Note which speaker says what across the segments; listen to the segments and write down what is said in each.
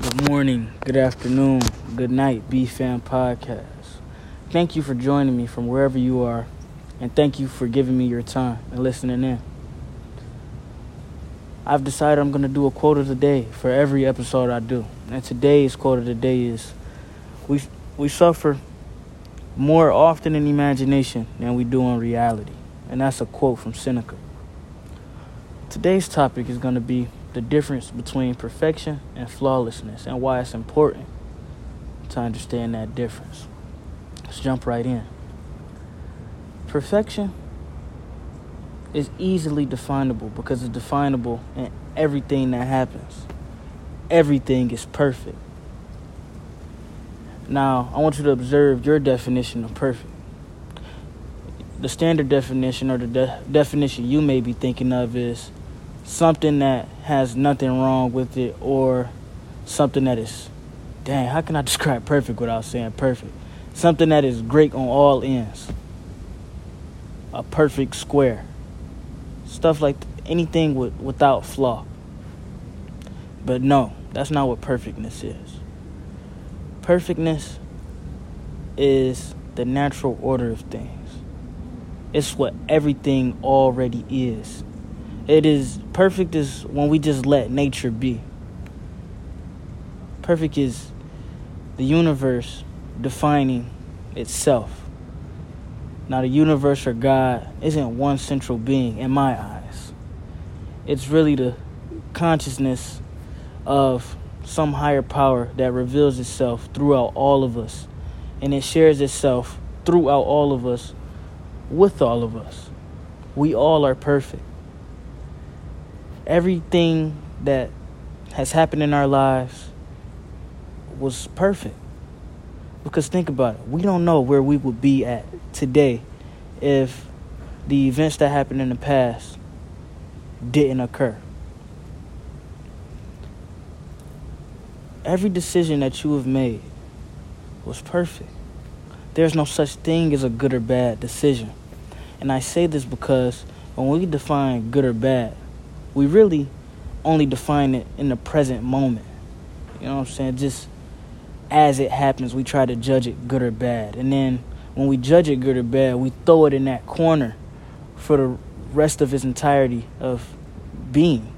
Speaker 1: Good morning, good afternoon, good night, B Fan Podcast. Thank you for joining me from wherever you are, and thank you for giving me your time and listening in. I've decided I'm going to do a quote of the day for every episode I do. And today's quote of the day is we we suffer more often in imagination than we do in reality. And that's a quote from Seneca. Today's topic is going to be the difference between perfection and flawlessness and why it's important to understand that difference. Let's jump right in. Perfection is easily definable because it's definable in everything that happens. Everything is perfect. Now, I want you to observe your definition of perfect. The standard definition or the de- definition you may be thinking of is something that has nothing wrong with it or something that is dang how can i describe perfect without saying perfect? Something that is great on all ends. A perfect square. Stuff like anything with, without flaw. But no that's not what perfectness is. Perfectness is the natural order of things. It's what everything already is it is perfect is when we just let nature be. Perfect is the universe defining itself. Now, the universe or God isn't one central being in my eyes. It's really the consciousness of some higher power that reveals itself throughout all of us. And it shares itself throughout all of us with all of us. We all are perfect everything that has happened in our lives was perfect. Because think about it, we don't know where we would be at today if the events that happened in the past didn't occur. Every decision that you have made was perfect. There's no such thing as a good or bad decision. And I say this because when we define good or bad, we really only define it in the present moment. You know what I'm saying? Just as it happens, we try to judge it good or bad. And then when we judge it good or bad, we throw it in that corner for the rest of its entirety of being.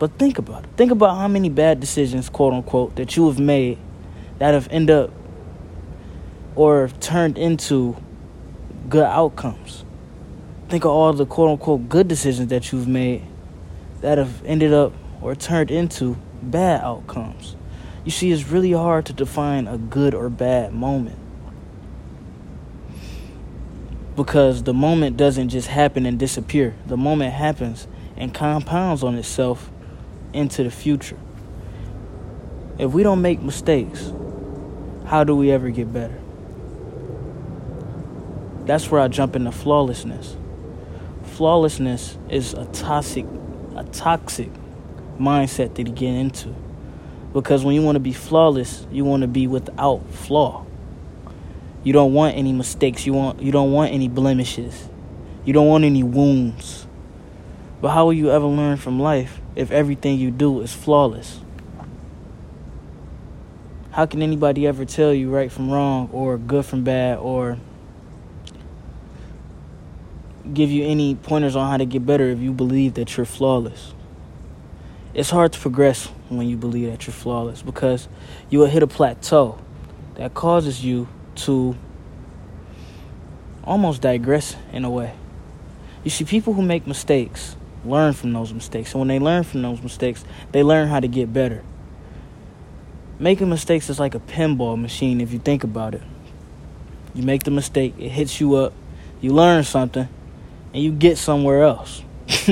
Speaker 1: But think about it. Think about how many bad decisions, quote unquote, that you have made that have ended up or turned into good outcomes. Think of all the quote unquote good decisions that you've made that have ended up or turned into bad outcomes. You see, it's really hard to define a good or bad moment. Because the moment doesn't just happen and disappear, the moment happens and compounds on itself into the future. If we don't make mistakes, how do we ever get better? That's where I jump into flawlessness flawlessness is a toxic a toxic mindset that you get into. Because when you want to be flawless, you want to be without flaw. You don't want any mistakes. You want you don't want any blemishes. You don't want any wounds. But how will you ever learn from life if everything you do is flawless? How can anybody ever tell you right from wrong or good from bad or give you any pointers on how to get better if you believe that you're flawless. It's hard to progress when you believe that you're flawless because you will hit a plateau that causes you to almost digress in a way. You see, people who make mistakes learn from those mistakes. And when they learn from those mistakes, they learn how to get better. Making mistakes is like a pinball machine if you think about it. You make the mistake, it hits you up, you learn something, and you get somewhere else.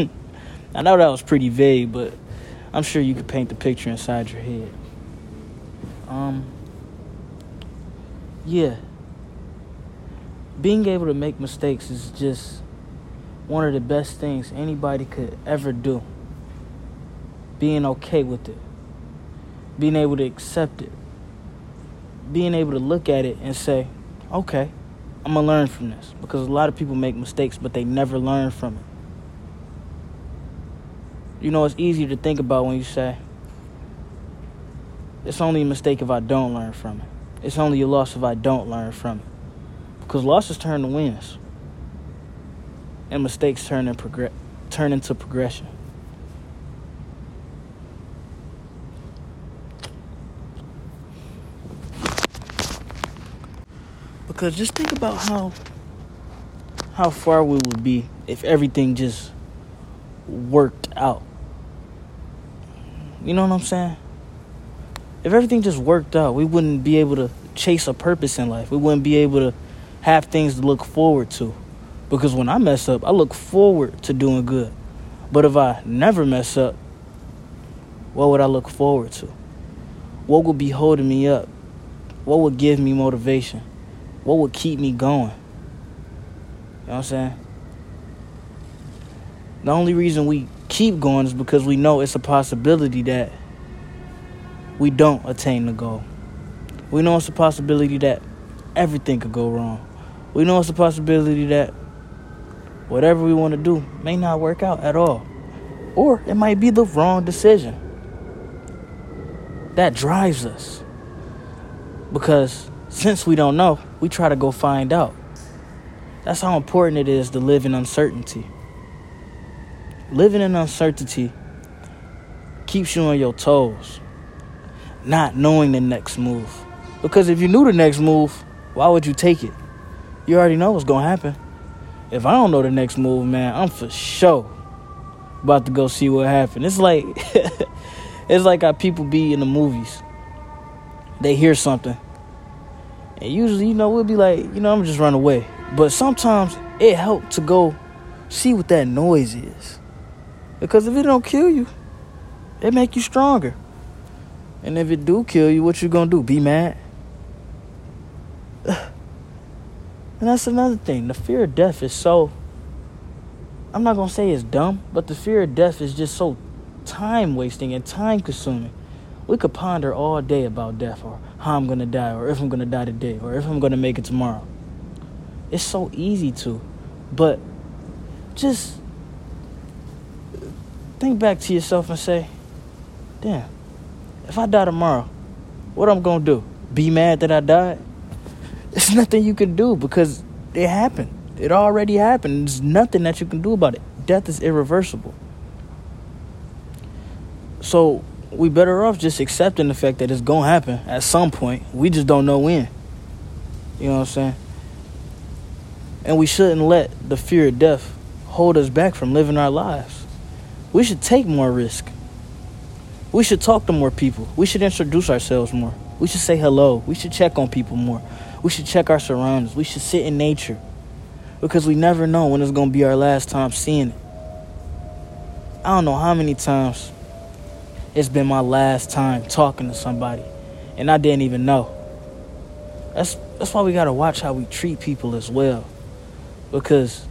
Speaker 1: I know that was pretty vague, but I'm sure you could paint the picture inside your head. Um, yeah. Being able to make mistakes is just one of the best things anybody could ever do. Being okay with it, being able to accept it, being able to look at it and say, okay, I'm gonna learn from this because a lot of people make mistakes, but they never learn from it. You know, it's easier to think about when you say, It's only a mistake if I don't learn from it. It's only a loss if I don't learn from it. Because losses turn to wins. And mistakes turn, in progress, turn into progression. Because just think about how how far we would be if everything just worked out. You know what I'm saying? If everything just worked out, we wouldn't be able to chase a purpose in life. We wouldn't be able to have things to look forward to. Because when I mess up, I look forward to doing good. But if I never mess up, what would I look forward to? What would be holding me up? What would give me motivation? What would keep me going? You know what I'm saying? The only reason we keep going is because we know it's a possibility that we don't attain the goal. We know it's a possibility that everything could go wrong. We know it's a possibility that whatever we want to do may not work out at all. Or it might be the wrong decision. That drives us. Because since we don't know, we try to go find out. That's how important it is to live in uncertainty. Living in uncertainty keeps you on your toes, not knowing the next move. Because if you knew the next move, why would you take it? You already know what's gonna happen. If I don't know the next move, man, I'm for sure about to go see what happened. It's like it's like how people be in the movies. They hear something. And usually, you know, we'll be like, you know, I'm just run away. But sometimes it helps to go see what that noise is. Because if it don't kill you, it make you stronger. And if it do kill you, what you gonna do? Be mad? And that's another thing. The fear of death is so I'm not gonna say it's dumb, but the fear of death is just so time wasting and time consuming. We could ponder all day about death or how I'm gonna die or if I'm gonna die today or if I'm gonna make it tomorrow. It's so easy to. But just think back to yourself and say, damn, if I die tomorrow, what I'm gonna do? Be mad that I died? There's nothing you can do because it happened. It already happened. There's nothing that you can do about it. Death is irreversible. So we better off just accepting the fact that it's gonna happen at some point. We just don't know when. You know what I'm saying? And we shouldn't let the fear of death hold us back from living our lives. We should take more risk. We should talk to more people. We should introduce ourselves more. We should say hello. We should check on people more. We should check our surroundings. We should sit in nature. Because we never know when it's going to be our last time seeing it. I don't know how many times it's been my last time talking to somebody and I didn't even know. That's that's why we got to watch how we treat people as well. Because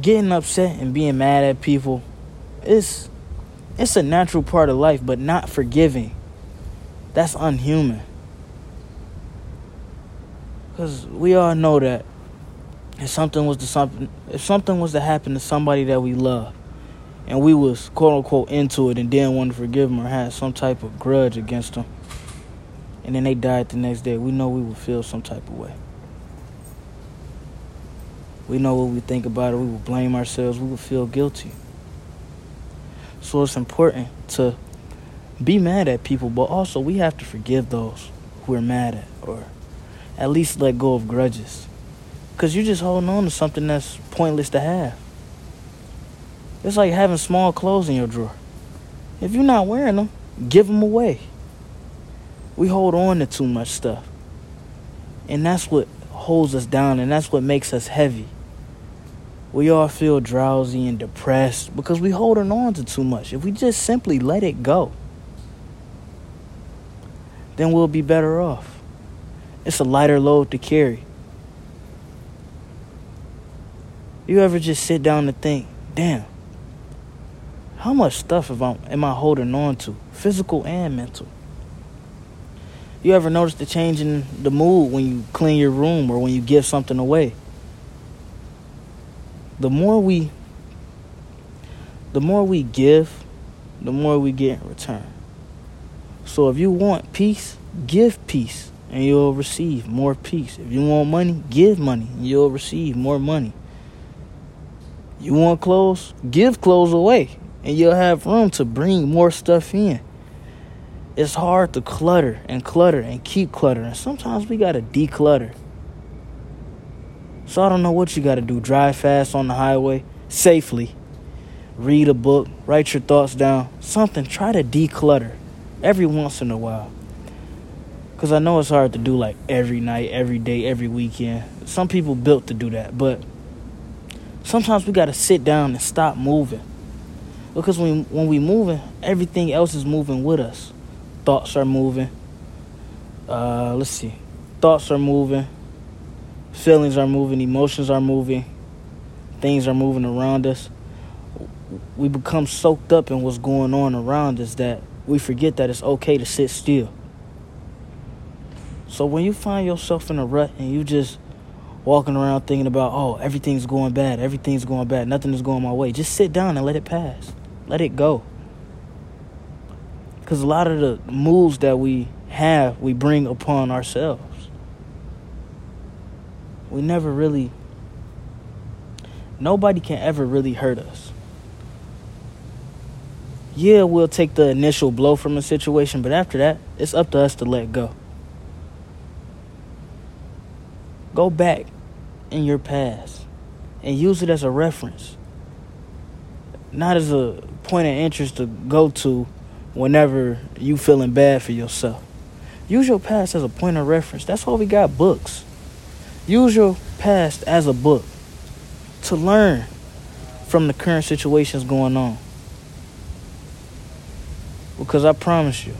Speaker 1: getting upset and being mad at people is it's a natural part of life, but not forgiving. That's unhuman. Cause we all know that if something was to something if something was to happen to somebody that we love and we was quote unquote into it and didn't want to forgive them or had some type of grudge against them and then they died the next day, we know we would feel some type of way. We know what we think about it, we would blame ourselves, we would feel guilty. So it's important to be mad at people, but also we have to forgive those who we're mad at or at least let go of grudges. Because you're just holding on to something that's pointless to have. It's like having small clothes in your drawer. If you're not wearing them, give them away. We hold on to too much stuff. And that's what holds us down and that's what makes us heavy. We all feel drowsy and depressed because we're holding on to too much. If we just simply let it go, then we'll be better off. It's a lighter load to carry. You ever just sit down and think, damn, how much stuff am I, am I holding on to, physical and mental? You ever notice the change in the mood when you clean your room or when you give something away? The more we the more we give, the more we get in return. So if you want peace, give peace and you'll receive more peace. If you want money, give money and you'll receive more money. You want clothes? Give clothes away and you'll have room to bring more stuff in. It's hard to clutter and clutter and keep cluttering. Sometimes we got to declutter. So I don't know what you got to do. Drive fast on the highway safely. Read a book, write your thoughts down. Something, try to declutter every once in a while. Because I know it's hard to do like every night, every day, every weekend. Some people built to do that, but sometimes we got to sit down and stop moving. Because when, when we moving, everything else is moving with us. Thoughts are moving. Uh, let's see. Thoughts are moving. Feelings are moving. Emotions are moving. Things are moving around us. We become soaked up in what's going on around us that we forget that it's okay to sit still. So when you find yourself in a rut and you just walking around thinking about, oh, everything's going bad, everything's going bad, nothing is going my way, just sit down and let it pass. Let it go. Because a lot of the moves that we have, we bring upon ourselves. We never really, nobody can ever really hurt us. Yeah, we'll take the initial blow from a situation, but after that, it's up to us to let go. Go back in your past and use it as a reference, not as a point of interest to go to whenever you feeling bad for yourself. Use your past as a point of reference. That's why we got books. Use your past as a book to learn from the current situations going on. Because I promise you,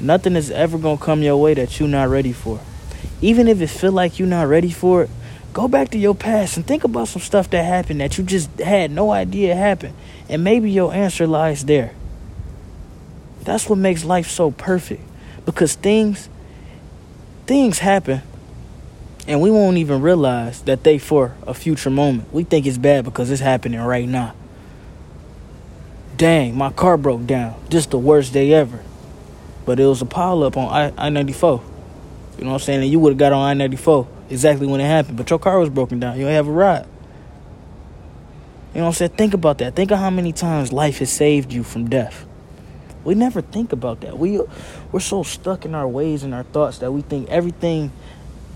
Speaker 1: nothing is ever going to come your way that you're not ready for even if it feel like you're not ready for it, go back to your past and think about some stuff that happened that you just had no idea happened. And maybe your answer lies there. That's what makes life so perfect. Because things things happen and we won't even realize that they for a future moment. We think it's bad because it's happening right now. Dang, my car broke down. Just the worst day ever. But it was a pile up on I 94. You know what I'm saying? And you would have got on I 94 exactly when it happened, but your car was broken down. You don't have a ride. You know what I'm saying? Think about that. Think of how many times life has saved you from death. We never think about that. We we're so stuck in our ways and our thoughts that we think everything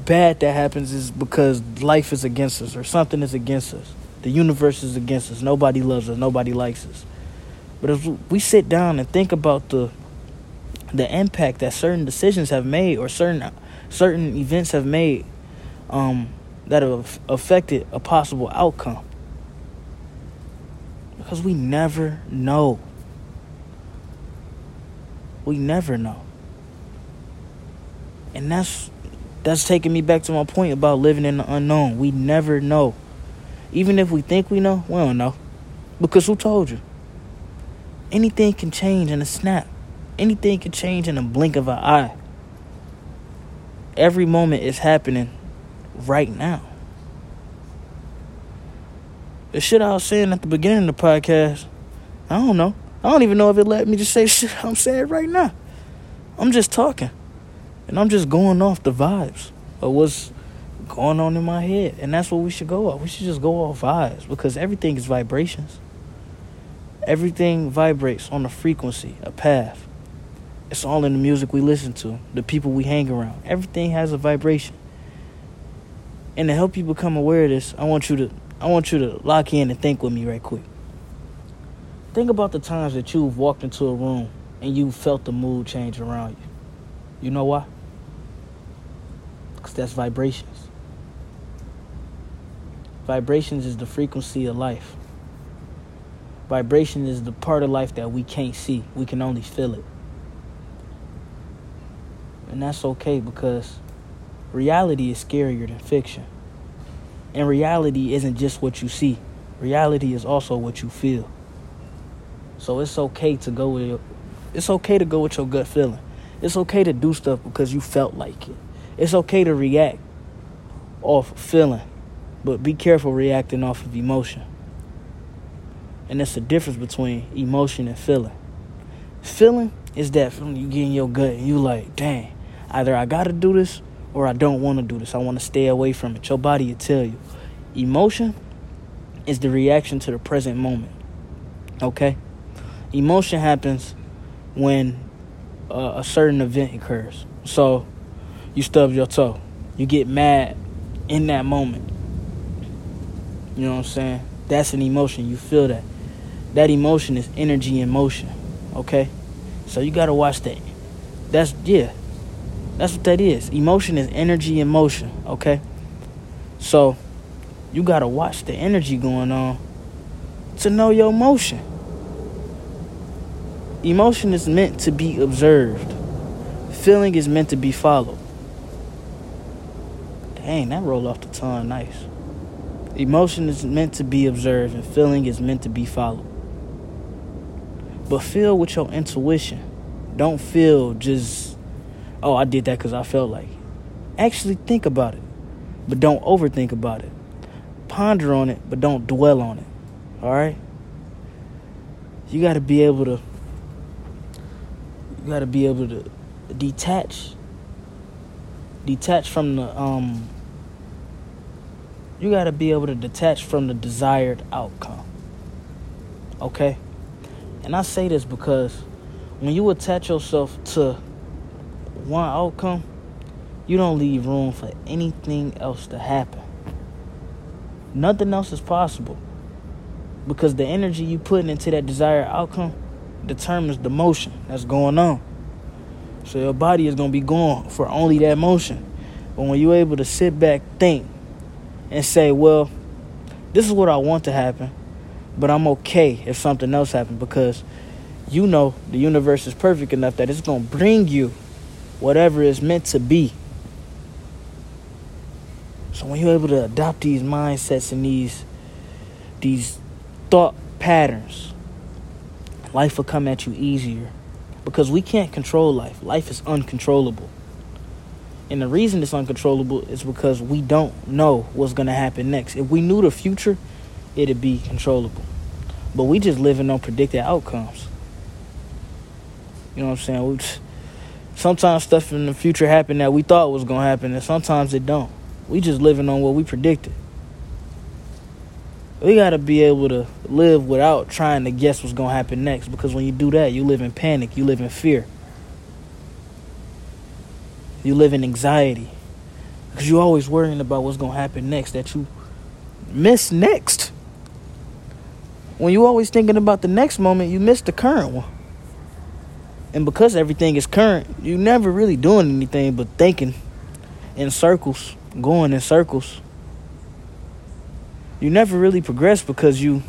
Speaker 1: bad that happens is because life is against us or something is against us. The universe is against us. Nobody loves us. Nobody likes us. But if we sit down and think about the the impact that certain decisions have made or certain certain events have made um, that have affected a possible outcome. Because we never know. We never know. And that's that's taking me back to my point about living in the unknown. We never know. Even if we think we know, we don't know. Because who told you? Anything can change in a snap. Anything can change in a blink of an eye every moment is happening right now. The shit I was saying at the beginning of the podcast, I don't know. I don't even know if it let me just say shit I'm saying right now. I'm just talking. And I'm just going off the vibes of what's going on in my head. And that's what we should go off. We should just go off vibes because everything is vibrations. Everything vibrates on a frequency, a path. It's all in the music we listen to, the people we hang around. Everything has a vibration. And to help you become aware of this, I want you to I want you to lock in and think with me right quick. Think about the times that you've walked into a room and you felt the mood change around you. You know why? Because that's vibrations. Vibrations is the frequency of life. Vibration is the part of life that we can't see. We can only feel it. And that's okay because reality is scarier than fiction. And reality isn't just what you see, reality is also what you feel. So it's okay to go with your, it's okay to go with your gut feeling. It's okay to do stuff because you felt like it. It's okay to react off feeling, but be careful reacting off of emotion. And that's the difference between emotion and feeling. Feeling is that feeling you get in your gut and you like, dang, either I gotta do this or I don't want to do this. I want to stay away from it. Your body will tell you. Emotion is the reaction to the present moment. Okay? Emotion happens when uh, a certain event occurs. So, you stub your toe. You get mad in that moment. You know what I'm saying? That's an emotion. You feel that. That emotion is energy in motion. Okay? So you gotta watch that. That's yeah. That's what that is. Emotion is energy in motion, okay? So you gotta watch the energy going on to know your emotion. Emotion is meant to be observed. Feeling is meant to be followed. Dang, that roll off the tongue nice. Emotion is meant to be observed and feeling is meant to be followed. But feel with your intuition. Don't feel just, oh, I did that because I felt like it. Actually think about it, but don't overthink about it. Ponder on it, but don't dwell on it. All right? You got to be able to you got to be able to detach detach from the um you got to be able to detach from the desired outcome. Okay? And I say this because when you attach yourself to one outcome, you don't leave room for anything else to happen. Nothing else is possible because the energy you put into that desired outcome determines the motion that's going on. So your body is going to be going for only that motion. But when you're able to sit back, think, and say, well, this is what I want to happen, but I'm okay if something else happens because you know the universe is perfect enough that it's going to bring you whatever is meant to be. So when you're able to adopt these mindsets and these these thought patterns, life will come at you easier because we can't control life. Life is uncontrollable. And the reason it's uncontrollable is because we don't know what's going to happen next. If we knew the future, it'd be controllable. But we just living on predicted outcomes. You know what I'm saying? Sometimes stuff in the future happen that we thought was going to happen, and sometimes it don't. We just living on what we predicted. We got to be able to live without trying to guess what's going to happen next because when you do that, you live in panic, you live in fear. You live in anxiety because you're always worrying about what's going to happen next that you miss next. When you're always thinking about the next moment, you miss the current one. And because everything is current, you never really doing anything but thinking in circles, going in circles. You never really progress because you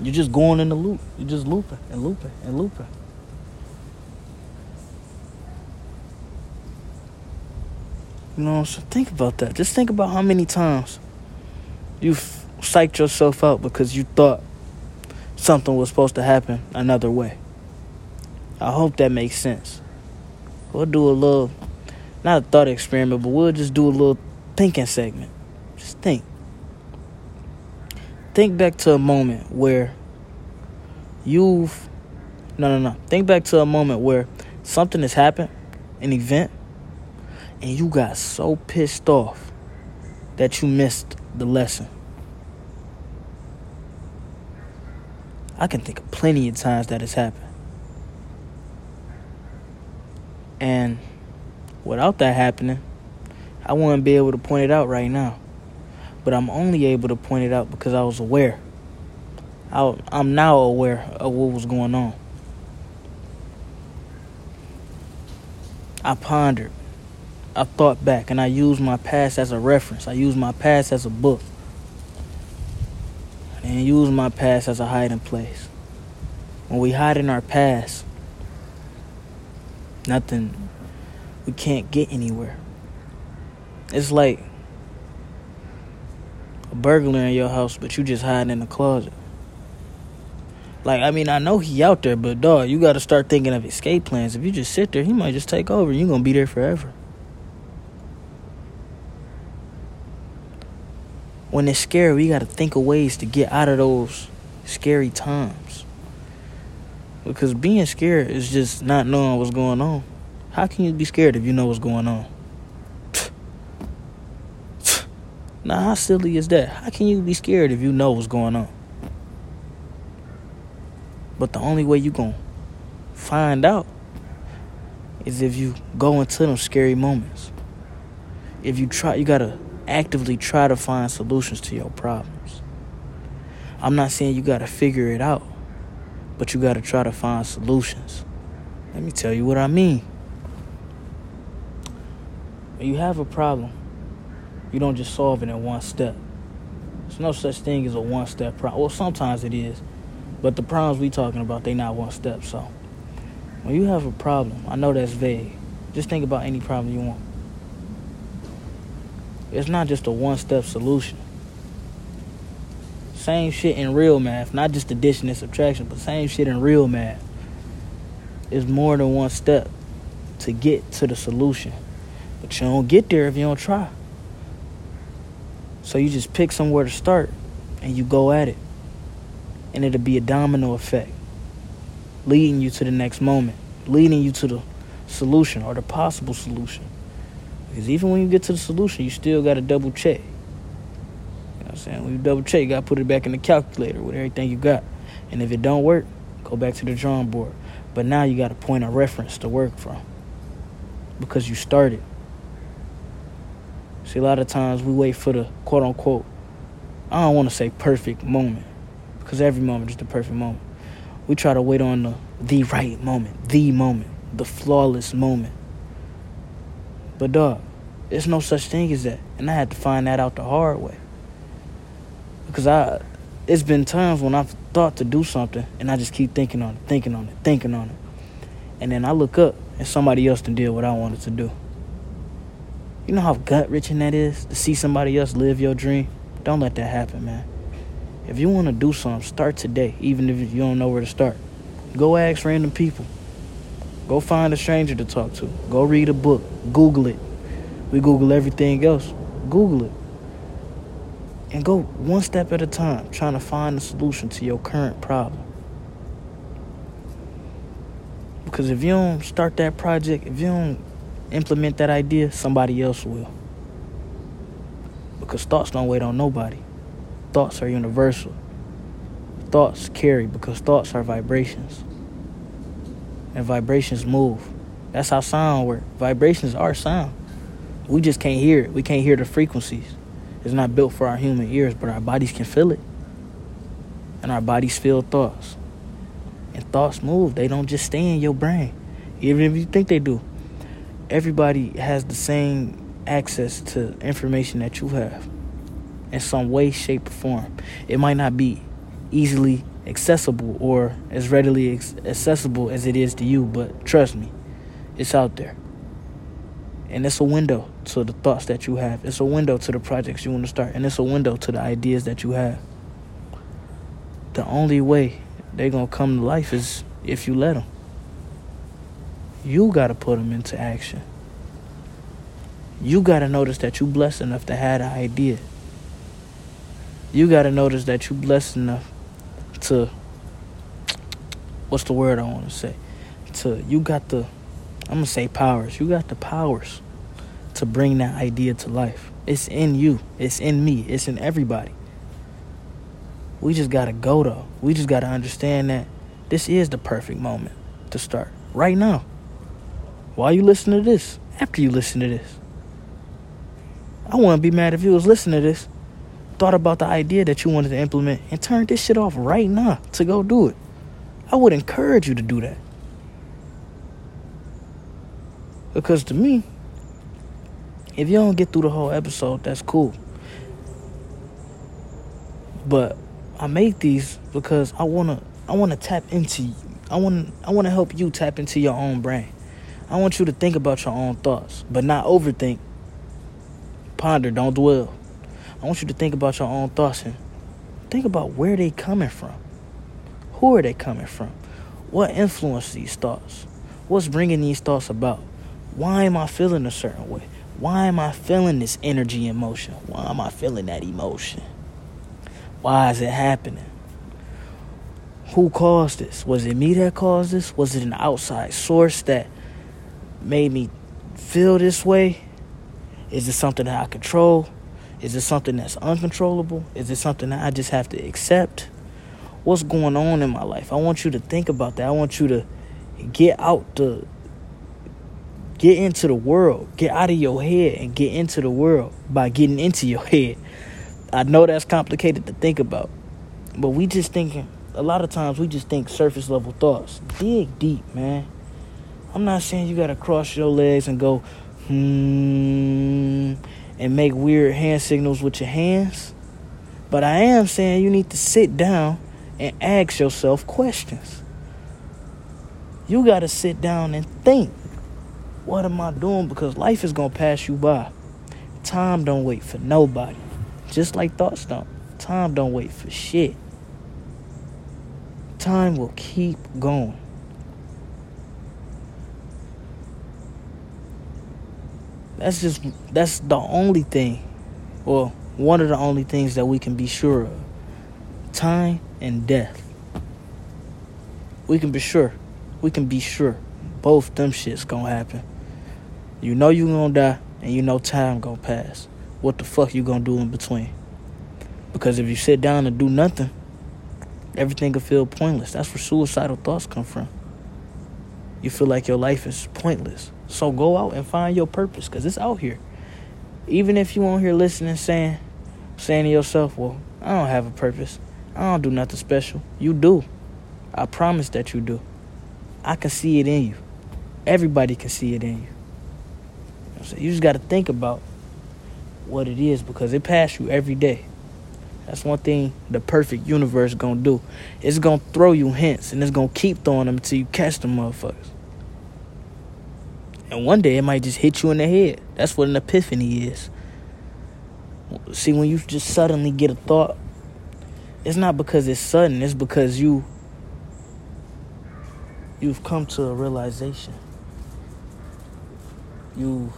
Speaker 1: you're just going in the loop. You're just looping and looping and looping. You know, so think about that. Just think about how many times you've psyched yourself out because you thought something was supposed to happen another way. I hope that makes sense. We'll do a little, not a thought experiment, but we'll just do a little thinking segment. Just think. Think back to a moment where you've, no, no, no. Think back to a moment where something has happened, an event, and you got so pissed off that you missed the lesson. I can think of plenty of times that has happened. And without that happening, I wouldn't be able to point it out right now. But I'm only able to point it out because I was aware. I, I'm now aware of what was going on. I pondered. I thought back and I used my past as a reference. I used my past as a book. And used my past as a hiding place. When we hide in our past, nothing, we can't get anywhere. It's like a burglar in your house, but you just hiding in the closet. Like, I mean, I know he out there, but dog, you got to start thinking of escape plans. If you just sit there, he might just take over. You're going to be there forever. when it's scary, we got to think of ways to get out of those scary times. Because being scared is just not knowing what's going on. How can you be scared if you know what's going on? Now, how silly is that? How can you be scared if you know what's going on? But the only way you going to find out is if you go into them scary moments. If you try, you got to actively try to find solutions to your problems. I'm not saying you got to figure it out, but you got to try to find solutions. Let me tell you what I mean. When you have a problem, you don't just solve it in one step. There's no such thing as a one step problem. Well, sometimes it is, but the problems we talking about, they not one step. So when you have a problem, I know that's vague. Just think about any problem you want. It's not just a one step solution. Same shit in real math, not just addition and subtraction, but same shit in real math. It's more than one step to get to the solution. But you don't get there if you don't try. So you just pick somewhere to start and you go at it. And it'll be a domino effect, leading you to the next moment, leading you to the solution or the possible solution. Because even when you get to the solution, you still got to double check. You know what I'm saying? When you double check, you got to put it back in the calculator with everything you got. And if it don't work, go back to the drawing board. But now you got a point of reference to work from because you started. See, a lot of times we wait for the quote unquote, I don't want to say perfect moment, because every moment is the perfect moment. We try to wait on the, the right moment, the moment, the flawless moment. But, dog, there's no such thing as that. And I had to find that out the hard way. Because I, it's been times when I've thought to do something and I just keep thinking on it, thinking on it, thinking on it. And then I look up and somebody else can do what I wanted to do. You know how gut wrenching that is to see somebody else live your dream? Don't let that happen, man. If you want to do something, start today, even if you don't know where to start. Go ask random people. Go find a stranger to talk to. Go read a book. Google it. We Google everything else. Google it. And go one step at a time, trying to find a solution to your current problem. Because if you don't start that project, if you don't implement that idea, somebody else will. Because thoughts don't wait on nobody. Thoughts are universal. Thoughts carry because thoughts are vibrations. And vibrations move. That's how sound works. Vibrations are sound. We just can't hear it. We can't hear the frequencies. It's not built for our human ears, but our bodies can feel it. And our bodies feel thoughts. And thoughts move. They don't just stay in your brain. Even if you think they do everybody has the same access to information that you have in some way, shape, or form. It might not be easily accessible or as readily accessible as it is to you, but trust me, it's out there. And it's a window to the thoughts that you have. It's a window to the projects you want to start. And it's a window to the ideas that you have. The only way they're going to come to life is if you let them. You got to put them into action. You got to notice that you're blessed enough to have an idea. You got to notice that you're blessed enough to what's the word I want to say? To you got the I'm going to say powers. You got the powers to bring that idea to life. It's in you. It's in me. It's in everybody. We just got to go though. We just got to understand that this is the perfect moment to start right now. While you listen to this? After you listen to this. I wouldn't be mad if you was listening to this, thought about the idea that you wanted to implement, and turned this shit off right now to go do it. I would encourage you to do that. Because to me, if you don't get through the whole episode, that's cool. But I make these because I wanna I wanna tap into I want I wanna help you tap into your own brain. I want you to think about your own thoughts, but not overthink. Ponder, don't dwell. I want you to think about your own thoughts and think about where they coming from. Who are they coming from? What influenced these thoughts? What's bringing these thoughts about? Why am I feeling a certain way? Why am I feeling this energy and motion? Why am I feeling that emotion? Why is it happening? who caused this? Was it me that caused this? Was it an outside source that made me feel this way? Is it something that I control? Is it something that's uncontrollable? Is it something that I just have to accept? What's going on in my life? I want you to think about that. I want you to get out the get into the world. Get out of your head and get into the world by getting into your head. I know that's complicated to think about. But we just thinking a lot of times we just think surface level thoughts. Dig deep, man. I'm not saying you gotta cross your legs and go hmm and make weird hand signals with your hands. But I am saying you need to sit down and ask yourself questions. You got to sit down and think. What am I doing? Because life is going to pass you by. Time don't wait for nobody. Just like thoughts don't. Time don't wait for shit. Time will keep going. That's just that's the only thing, or one of the only things that we can be sure of. Time and death. We can be sure. We can be sure. Both them shits gonna happen. You know you gonna die, and you know time gonna pass. What the fuck you gonna do in between? Because if you sit down and do nothing, everything will feel pointless. That's where suicidal thoughts come from. You feel like your life is pointless. So go out and find your purpose because it's out here. Even if you won't hear listening saying saying to yourself, Well, I don't have a purpose. I don't do nothing special. You do. I promise that you do. I can see it in you. Everybody can see it in you. You, you just got to think about what it is because it passes you every day. That's one thing the perfect universe gonna do. It's gonna throw you hints and it's gonna keep throwing them until you catch them motherfuckers. And one day it might just hit you in the head. That's what an epiphany is. See, when you just suddenly get a thought, it's not because it's sudden, it's because you you've come to a realization. You've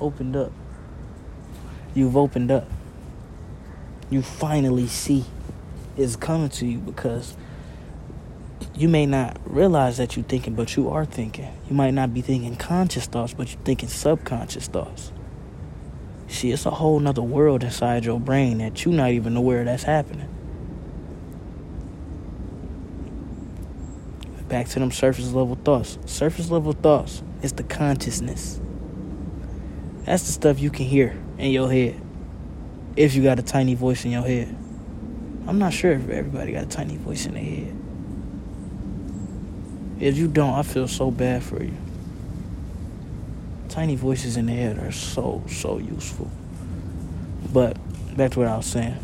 Speaker 1: opened up. You've opened up. You finally see it's coming to you because you may not realize that you're thinking, but you are thinking. You might not be thinking conscious thoughts, but you're thinking subconscious thoughts. See, it's a whole nother world inside your brain that you're not even aware that's happening. Back to them surface level thoughts. Surface level thoughts is the consciousness. That's the stuff you can hear in your head. If you got a tiny voice in your head. I'm not sure if everybody got a tiny voice in their head. If you don't, I feel so bad for you. Tiny voices in the head are so, so useful. But back to what I was saying.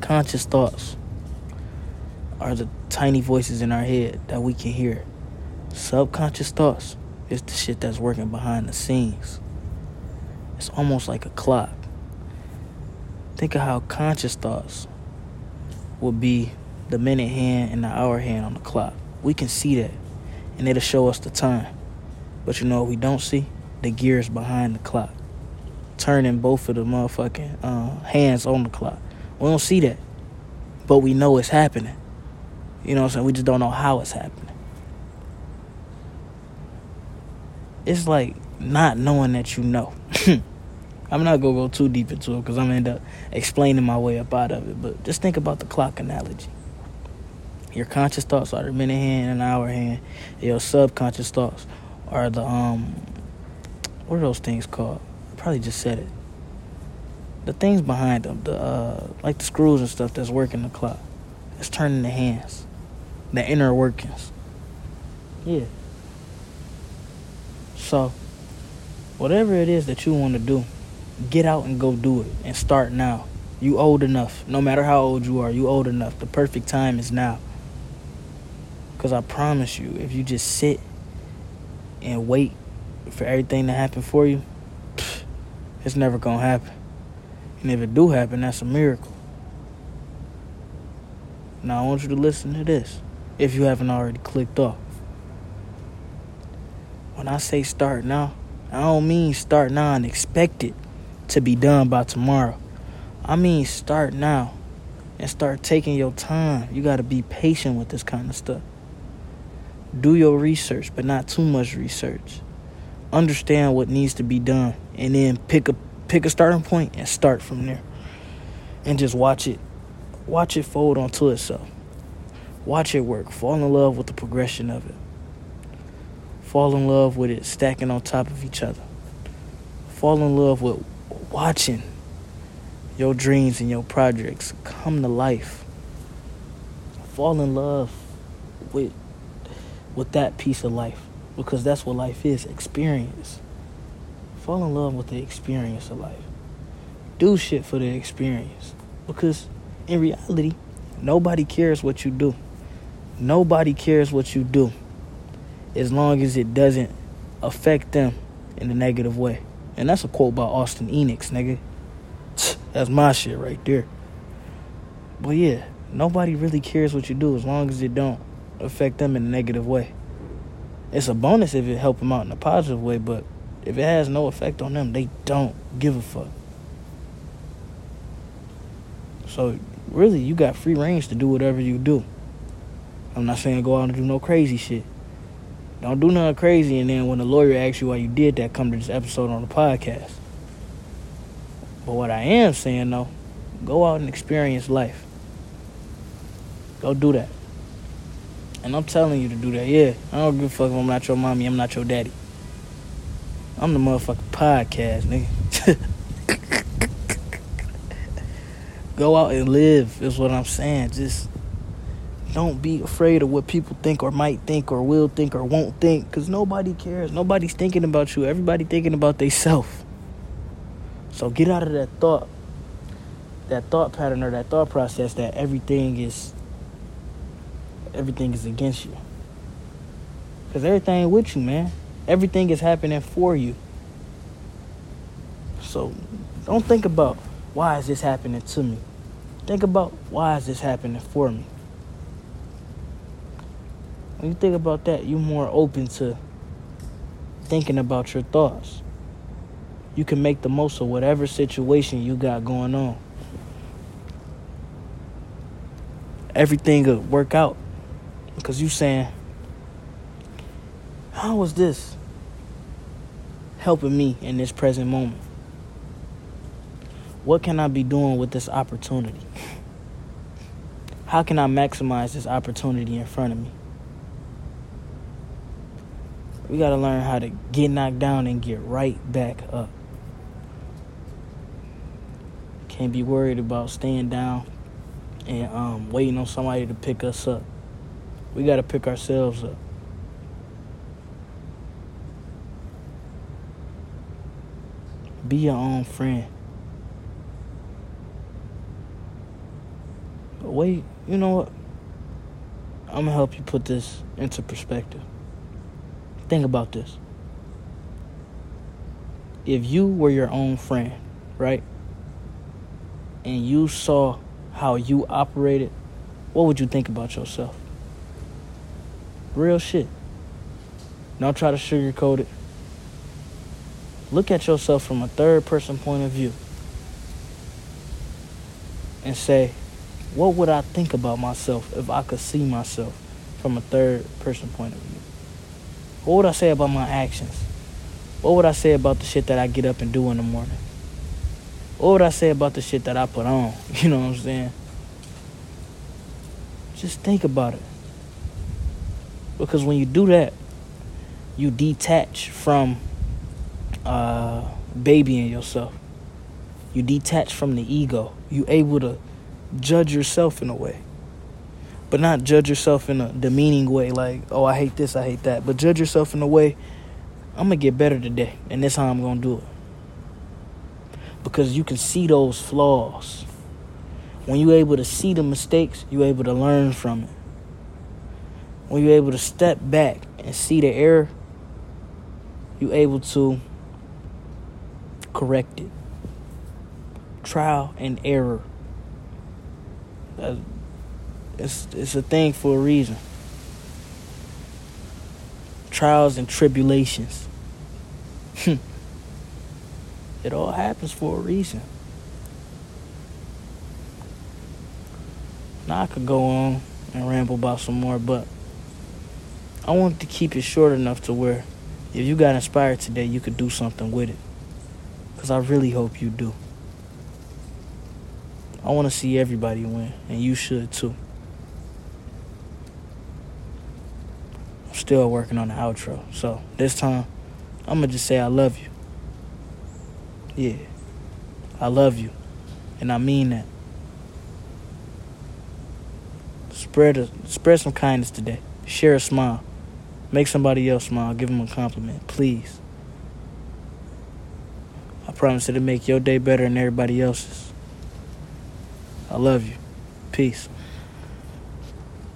Speaker 1: Conscious thoughts are the tiny voices in our head that we can hear. Subconscious thoughts is the shit that's working behind the scenes. It's almost like a clock. Think of how conscious thoughts would be the minute hand and the hour hand on the clock. We can see that, and it'll show us the time. But you know what we don't see? The gears behind the clock. Turning both of the motherfucking uh, hands on the clock. We don't see that. But we know it's happening. You know what I'm saying? We just don't know how it's happening. It's like not knowing that you know. I'm not gonna go too deep into it because I'm gonna end up explaining my way up out of it. But just think about the clock analogy. Your conscious thoughts are the minute hand and hour hand. Your subconscious thoughts are the um what are those things called? I probably just said it. The things behind them, the uh like the screws and stuff that's working the clock. It's turning the hands. The inner workings. Yeah. So whatever it is that you want to do, get out and go do it and start now. You old enough. No matter how old you are, you old enough. The perfect time is now. Because I promise you, if you just sit and wait for everything to happen for you, it's never going to happen. And if it do happen, that's a miracle. Now, I want you to listen to this if you haven't already clicked off. When I say start now, I don't mean start now and expect it to be done by tomorrow. I mean start now and start taking your time. You got to be patient with this kind of stuff. Do your research, but not too much research. Understand what needs to be done and then pick a pick a starting point and start from there. And just watch it watch it fold onto itself. Watch it work. Fall in love with the progression of it. Fall in love with it stacking on top of each other. Fall in love with watching your dreams and your projects come to life. Fall in love with with that piece of life because that's what life is, experience. Fall in love with the experience of life. Do shit for the experience because in reality, nobody cares what you do. Nobody cares what you do as long as it doesn't affect them in a negative way. And that's a quote by Austin Enix, nigga. That's my shit right there. But yeah, nobody really cares what you do as long as it don't affect them in a negative way. It's a bonus if it help them out in a positive way, but if it has no effect on them, they don't give a fuck. So really, you got free range to do whatever you do. I'm not saying go out and do no crazy shit. Don't do nothing crazy, and then when the lawyer asks you why you did that, come to this episode on the podcast. But what I am saying though, go out and experience life. Go do that. And I'm telling you to do that. Yeah, I don't give a fuck if I'm not your mommy, I'm not your daddy. I'm the motherfucking podcast, nigga. Go out and live is what I'm saying. Just don't be afraid of what people think or might think or will think or won't think because nobody cares. Nobody's thinking about you. Everybody thinking about themselves. So get out of that thought, that thought pattern or that thought process that everything is everything is against you. Cause everything with you, man. Everything is happening for you. So don't think about why is this happening to me? Think about why is this happening for me? When you think about that, you're more open to thinking about your thoughts. You can make the most of whatever situation you got going on. Everything will work out because you saying, how is this helping me in this present moment? what can I be doing with this opportunity? How can I maximize this opportunity in front of me? We got to learn how to get knocked down and get right back up. Can't be worried about staying down and um, waiting on somebody to pick us up. We got to pick ourselves up. Be your own friend. But wait, you know what? I'm gonna help you put this into perspective. Think about this. If you were your own friend, right? And you saw how you operated, what would you think about yourself? Real shit. Don't try to sugarcoat it. Look at yourself from a third person point of view and say, what would I think about myself if I could see myself from a third person point of view? What would I say about my actions? What would I say about the shit that I get up and do in the morning? What would I say about the shit that I put on? You know what I'm saying? Just think about it. Because when you do that, you detach from uh, babying yourself. You detach from the ego. You able to judge yourself in a way. But not judge yourself in a demeaning way, like, oh, I hate this, I hate that. But judge yourself in a way, I'm to get better today, and this how I'm to do it. Because you can see those flaws. When you're able to see the mistakes, you're able to learn from it. When you're able to step back and see the error, you're able to correct it. Trial and error it's it's a thing for a reason. Trials and tribulations. Hmm. it all happens for a reason. Now I could go on and ramble about some more, but I want to keep it short enough to where if you got inspired today, you could do something with it. Because I really hope you do. I want to see everybody win, and you should too. Still working on the outro, so this time I'm going to just say I love you. Yeah, I love you, and I mean that. Spread a, spread some kindness today. Share a smile. Make somebody else smile. Give them a compliment, please. I promise it'll make your day better than everybody else's. I love you. Peace.